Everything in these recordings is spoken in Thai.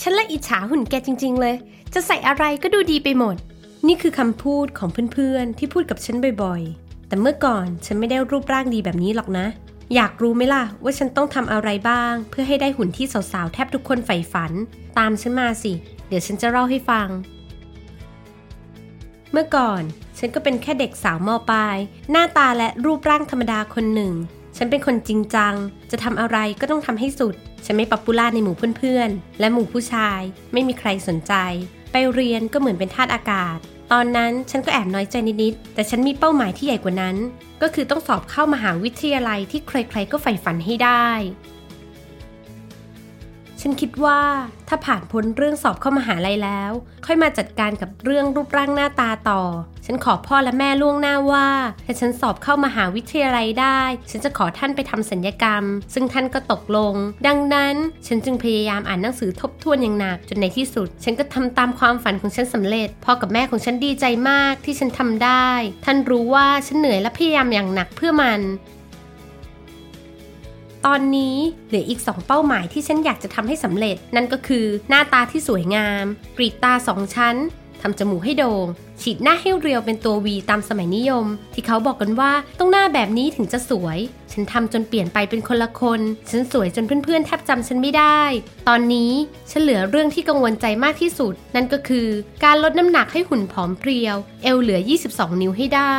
ฉันละอิจฉาหุ่นแกจริง ๆ เลย จะใส่อะไรก็ดูดีไปหมด นี่คือคำพูดของเพื่อนๆ ที่พูดกับฉันบ่อยๆ แต่เมื่อก่อนฉันไม่ได้รูปร่างดีแบบนี้หรอกนะ อยากรู้ไหมล่ะว่าฉันต้องทำอะไรบ้าง เพื่อให้ได้หุ่นที่สาวๆ แทบทุกคนใฝ่ฝัน ตามฉันมาสิ เดี๋ยวฉันจะเล่าให้ฟัง เมื่อก่อนฉันก็เป็นแค่เด็กสาวมปลาย หน้าตาและรูปร่างธรรมดาคนหนึ่ง ฉันเป็นคนจริงจัง จะทำอะไรก็ต้องทำให้สุด ฉันไม่ป๊อปปูล่าในหมู่เพื่อนๆ และหมู่ผู้ชาย ไม่มีใครสนใจ ไปเรียนก็เหมือนเป็นทาสอากาศ ตอนนั้นฉันก็แอบน้อยใจนิดๆ แต่ฉันมีเป้าหมายที่ใหญ่กว่านั้น ก็คือต้องสอบเข้ามหาวิทยาลัยที่ใครๆก็ใฝ่ฝันให้ได้ ฉันคิดว่าถ้าผ่านพ้นเรื่องสอบเข้ามหาลัยแล้ว ค่อยมาจัดการกับเรื่องรูปร่างหน้าตาต่อ ฉันขอพ่อและแม่ล่วงหน้าว่า ถ้าฉันสอบเข้ามหาวิทยาลัยได้ ฉันจะขอท่านไปทำสัญญกรรม ซึ่งท่านก็ตกลง ดังนั้นฉันจึงพยายามอ่านหนังสือทบทวนอย่างหนักจนในที่สุด ฉันก็ทำตามความฝันของฉันสำเร็จ พ่อกับแม่ของฉันดีใจมากที่ฉันทำได้ ท่านรู้ว่าฉันเหนื่อยและพยายามอย่างหนักเพื่อมัน ตอนนี้เหลืออีก 2 เป้าหมายที่ฉันอยากจะทำให้สำเร็จ นั่นก็คือหน้าตาที่สวยงาม กรีดตาสองชั้นทำจมูกให้โดง่ง ฉีดหน้าให้เรียวเป็นตัววีตามสมัยนิยม ที่เขาบอกกันว่าต้องหน้าแบบนี้ถึงจะสวย ฉันทำจนเปลี่ยนไปเป็นคนละคน ฉันสวยจนเพื่อนๆแทบจำฉันไม่ได้ ตอนนี้ฉันเหลือเรื่องที่กังวลใจมากที่สุด นั่นก็คือการลดน้ำหนักให้หุ่นผอมเพรียว เอวเหลือ 22 นิ้วให้ได้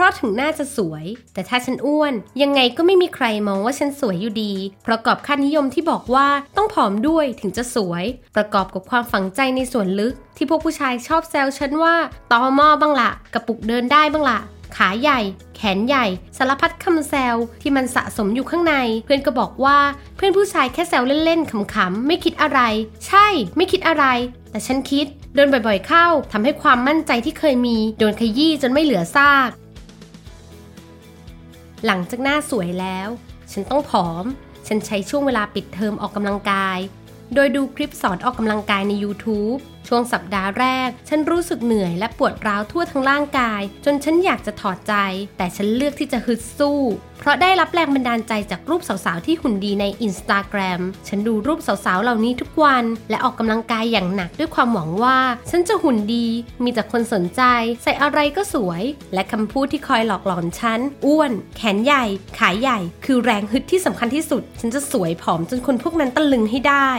ราะถึงหน้าจะสวย แต่ถ้าฉันอ้วน ยังไงก็ไม่มีใครมองว่าฉันสวยอยู่ดี ประกอบค่านิยมที่บอกว่าต้องผอมด้วยถึงจะสวย ประกอบกับความฝังใจในส่วนลึก ที่พวกผู้ชายชอบแซวฉันว่าตอมอบ้างละกระปุกเดินได้บ้างละขาใหญ่ แขนใหญ่ สารพัดคำแซวที่มันสะสมอยู่ข้างใน เพื่อนก็บอกว่าเพื่อนผู้ชายแค่แซวเล่นๆขำๆไม่คิดอะไร ใช่ไม่คิดอะไร แต่ฉันคิดเดินบ่อยๆเข้าทำให้ความมั่นใจที่เคยมี โดนขยี้จนไม่เหลือซาก หลังจากหน้าสวยแล้ว ฉันต้องผอม ฉันใช้ช่วงเวลาปิดเทอมออกกำลังกาย โดยดูคลิปสอนออกกำลังกายใน YouTube ช่วงสัปดาห์แรก ฉันรู้สึกเหนื่อยและปวดร้าวทั่วทั้งร่างกาย จนฉันอยากจะถอดใจ แต่ฉันเลือกที่จะฮึดสู้ เพราะได้รับแรงบันดาลใจจากรูปสาวๆที่หุ่นดีใน Instagram ฉันดูรูปสาวๆเหล่านี้ทุกวัน และออกกำลังกายอย่างหนักด้วยความหวังว่า ฉันจะหุ่นดี มีแต่คนสนใจ ใส่อะไรก็สวย และคำพูดที่คอยหลอกหลอนฉันอ้วน แขนใหญ่ ขายใหญ่ คือแรงฮึดที่สำคัญที่สุด ฉันจะสวยผอมจนคนพวกนั้นตะลึงให้ได้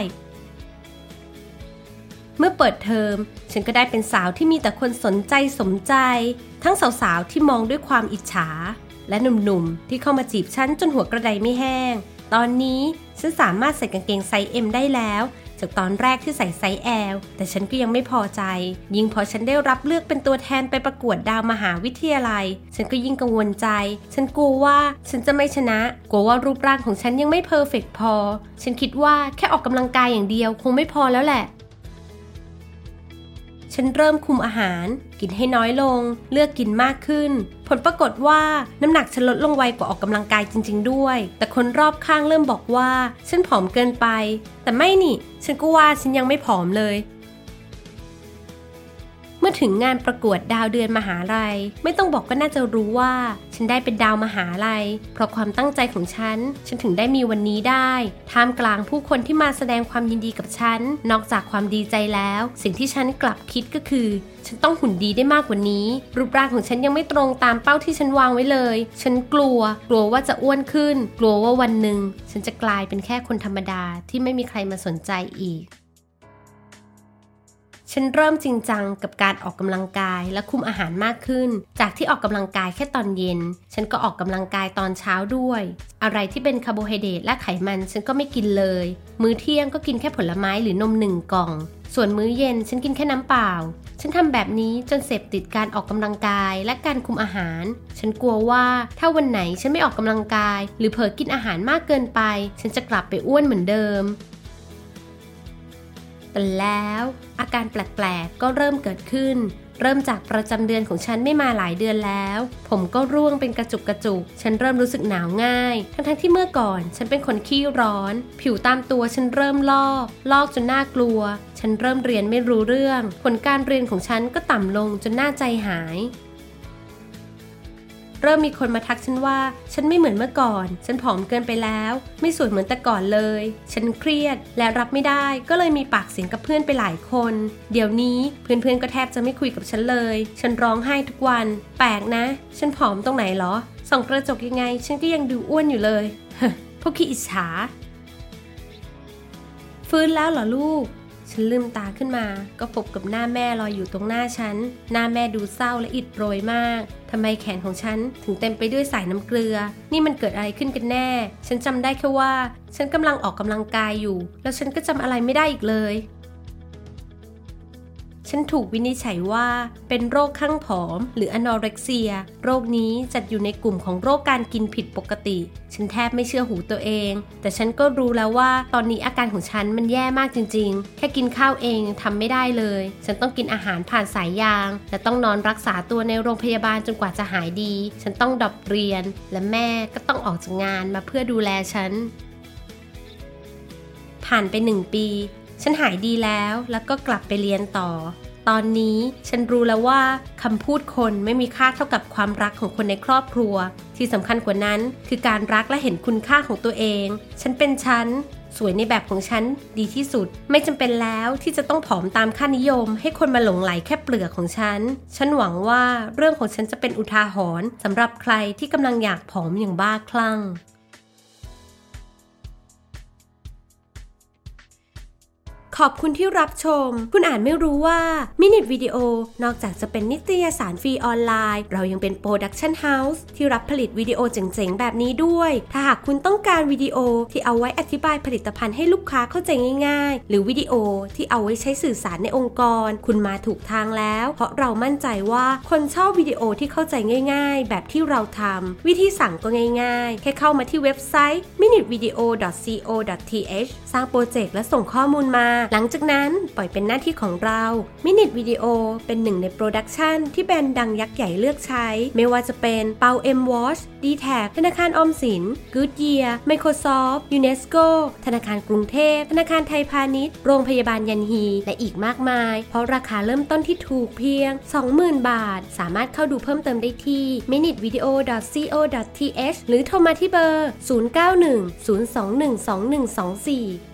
เมื่อเปิดเทอม ฉันก็ได้เป็นสาวที่มีแต่คนสนใจสมใจ ทั้งสาวๆที่มองด้วยความอิจฉา และหนุ่มๆ ที่เข้ามาจีบฉันจนหัวกระไดไม่แห้ง ตอนนี้ฉันสามารถใส่กางเกงไซส์ M ได้แล้ว จากตอนแรกที่ใส่ไซส์ L แต่ฉันก็ยังไม่พอใจ ยิ่งพอฉันได้รับเลือกเป็นตัวแทนไปประกวดดาวมหาวิทยาลัย ฉันก็ยิ่งกังวลใจ ฉันกลัวว่าฉันจะไม่ชนะ กลัวว่ารูปร่างของฉันยังไม่เพอร์เฟกพอ ฉันคิดว่าแค่ออกกำลังกายอย่างเดียวคงไม่พอแล้วแหละ ฉันเริ่มคุมอาหาร กินให้น้อยลง เลือกกินมากขึ้น ผลปรากฏว่าน้ำหนักฉันลดลงไวกว่าออกกำลังกายจริง ๆ ด้วย แต่คนรอบข้างเริ่มบอกว่า ฉันผอมเกินไป แต่ไม่นี่ ฉันก็ว่าฉันยังไม่ผอมเลย มื่อถึงงานประกวดดาวเดือนมหาลัย ไม่ต้องบอกก็น่าจะรู้ว่า ฉันได้เป็นดาวมหาลัย เพราะความตั้งใจของฉัน ฉันถึงได้มีวันนี้ได้ ท่ามกลางผู้คนที่มาแสดงความยินดีกับฉัน นอกจากความดีใจแล้ว สิ่งที่ฉันกลับคิดก็คือ ฉันต้องหุ่นดีได้มากกว่านี้ รูปร่างของฉันยังไม่ตรงตามเป้าที่ฉันวางไว้เลย ฉันกลัว กลัวว่าจะอ้วนขึ้น กลัวว่าวันหนึ่งฉันจะกลายเป็นแค่คนธรรมดาที่ไม่มีใครมาสนใจอีก ฉันเริ่มจริงจังกับการออกกำลังกายและคุมอาหารมากขึ้น จากที่ออกกำลังกายแค่ตอนเย็น ฉันก็ออกกำลังกายตอนเช้าด้วย อะไรที่เป็นคาร์โบไฮเดรตและไขมันฉันก็ไม่กินเลย มื้อเที่ยงก็กินแค่ผลไม้หรือนมหนึ่งกล่อง ส่วนมื้อเย็นฉันกินแค่น้ำเปล่า ฉันทำแบบนี้จนเสพติดการออกกำลังกายและการคุมอาหาร ฉันกลัวว่าถ้าวันไหนฉันไม่ออกกำลังกาย หรือเผลอกินอาหารมากเกินไป ฉันจะกลับไปอ้วนเหมือนเดิม แต่แล้ว อาการแปลกๆก็เริ่มเกิดขึ้น เริ่มจากประจำเดือนของฉันไม่มาหลายเดือนแล้ว ผมก็ร่วงเป็นกระจุกกระจุก ฉันเริ่มรู้สึกหนาวง่าย ทั้งๆที่เมื่อก่อน ฉันเป็นคนขี้ร้อน ผิวตามตัวฉันเริ่มลอก ลอกจนน่ากลัว ฉันเริ่มเรียนไม่รู้เรื่อง ผลการเรียนของฉันก็ต่ำลงจนน่าใจหาย เริ่มมีคนมาทักฉันว่า ฉันไม่เหมือนเมื่อก่อน ฉันผอมเกินไปแล้ว ไม่สวยเหมือนแต่ก่อนเลย ฉันเครียดและรับไม่ได้ ก็เลยมีปากเสียงกับเพื่อนไปหลายคน เดี๋ยวนี้เพื่อนๆก็แทบจะไม่คุยกับฉันเลย ฉันร้องไห้ทุกวัน แปลกนะ ฉันผอมตรงไหนเหรอ ส่องกระจกยังไง ฉันก็ยังดูอ้วนอยู่เลยพวกขี้อิจฉา ฟื้นแล้วเหรอลูกฉันลืมตาขึ้นมา ก็พบกับหน้าแม่ลอยอยู่ตรงหน้าฉัน หน้าแม่ดูเศร้าและอิดโรยมาก ทำไมแขนของฉันถึงเต็มไปด้วยสายน้ำเกลือ นี่มันเกิดอะไรขึ้นกันแน่ ฉันจำได้แค่ว่า ฉันกำลังออกกำลังกายอยู่ แล้วฉันก็จำอะไรไม่ได้อีกเลย ฉันถูกวินิจฉัยว่าเป็นโรคข้างผอม หรืออนอเร็กเซีย โรคนี้จัดอยู่ในกลุ่มของโรคการกินผิดปกติ ฉันแทบไม่เชื่อหูตัวเอง แต่ฉันก็รู้แล้วว่าตอนนี้อาการของฉันมันแย่มากจริง ๆ แค่กินข้าวเองทำไม่ได้เลย ฉันต้องกินอาหารผ่านสายยาง และต้องนอนรักษาตัวในโรงพยาบาลจนกว่าจะหายดี ฉันต้องดอปเรียน และแม่ก็ต้องออกจากงานมาเพื่อดูแลฉันผ่านไปหนึ่งปี ฉันหายดีแล้วแล้วก็กลับไปเรียนต่อ ตอนนี้ฉันรู้แล้วว่าคำพูดคนไม่มีค่าเท่ากับความรักของคนในครอบครัว ที่สำคัญกว่านั้นคือการรักและเห็นคุณค่าของตัวเอง ฉันเป็นฉันสวยในแบบของฉันดีที่สุด ไม่จำเป็นแล้วที่จะต้องผอมตามค่านิยม ให้คนมาหลงไหลแค่เปลือกของฉัน ฉันหวังว่าเรื่องของฉันจะเป็นอุทาหรณ์สำหรับใครที่กำลังอยากผอมอย่างบ้าคลั่ง ขอบคุณที่รับชม คุณอาจไม่รู้ว่า Minute Video นอกจากจะเป็นนิตยสารฟรีออนไลน์ เรายังเป็น production house ที่รับผลิตวิดีโอเจ๋งๆ แบบนี้ด้วย ถ้าหากคุณต้องการวิดีโอที่เอาไว้อธิบายผลิตภัณฑ์ให้ลูกค้าเข้าใจง่าย ๆ หรือวิดีโอที่เอาไว้ใช้สื่อสารในองค์กร คุณมาถูกทางแล้ว เพราะเรามั่นใจว่าคนชอบวิดีโอที่เข้าใจง่าย ๆ แบบที่เราทำวิธีสั่งก็ง่ายๆ แค่เข้ามาที่เว็บไซต์ minutevideo.co.th สร้างโปรเจกต์และส่งข้อมูลมาหลังจากนั้นปล่อยเป็นหน้าที่ของเรา Minute Video เป็นหนึ่งใน production ที่แบรนด์ดังยักษ์ใหญ่เลือกใช้ ไม่ว่าจะเป็นเปาเอ็มวอชดีแทธนาคารอมสินกูดเยียร์ไมโครซอฟท์ยูเนสโกธนาคารกรุงเทพ ธนาคารไทยพาณิชย์ โรงพยาบาลยันฮี และอีกมากมาย เพราะราคาเริ่มต้นที่ถูกเพียง 20,000 บาท สามารถเข้าดูเพิ่มเติมได้ที่ minutevideo.co.th หรือโทรมาที่เบอร์ 0910212124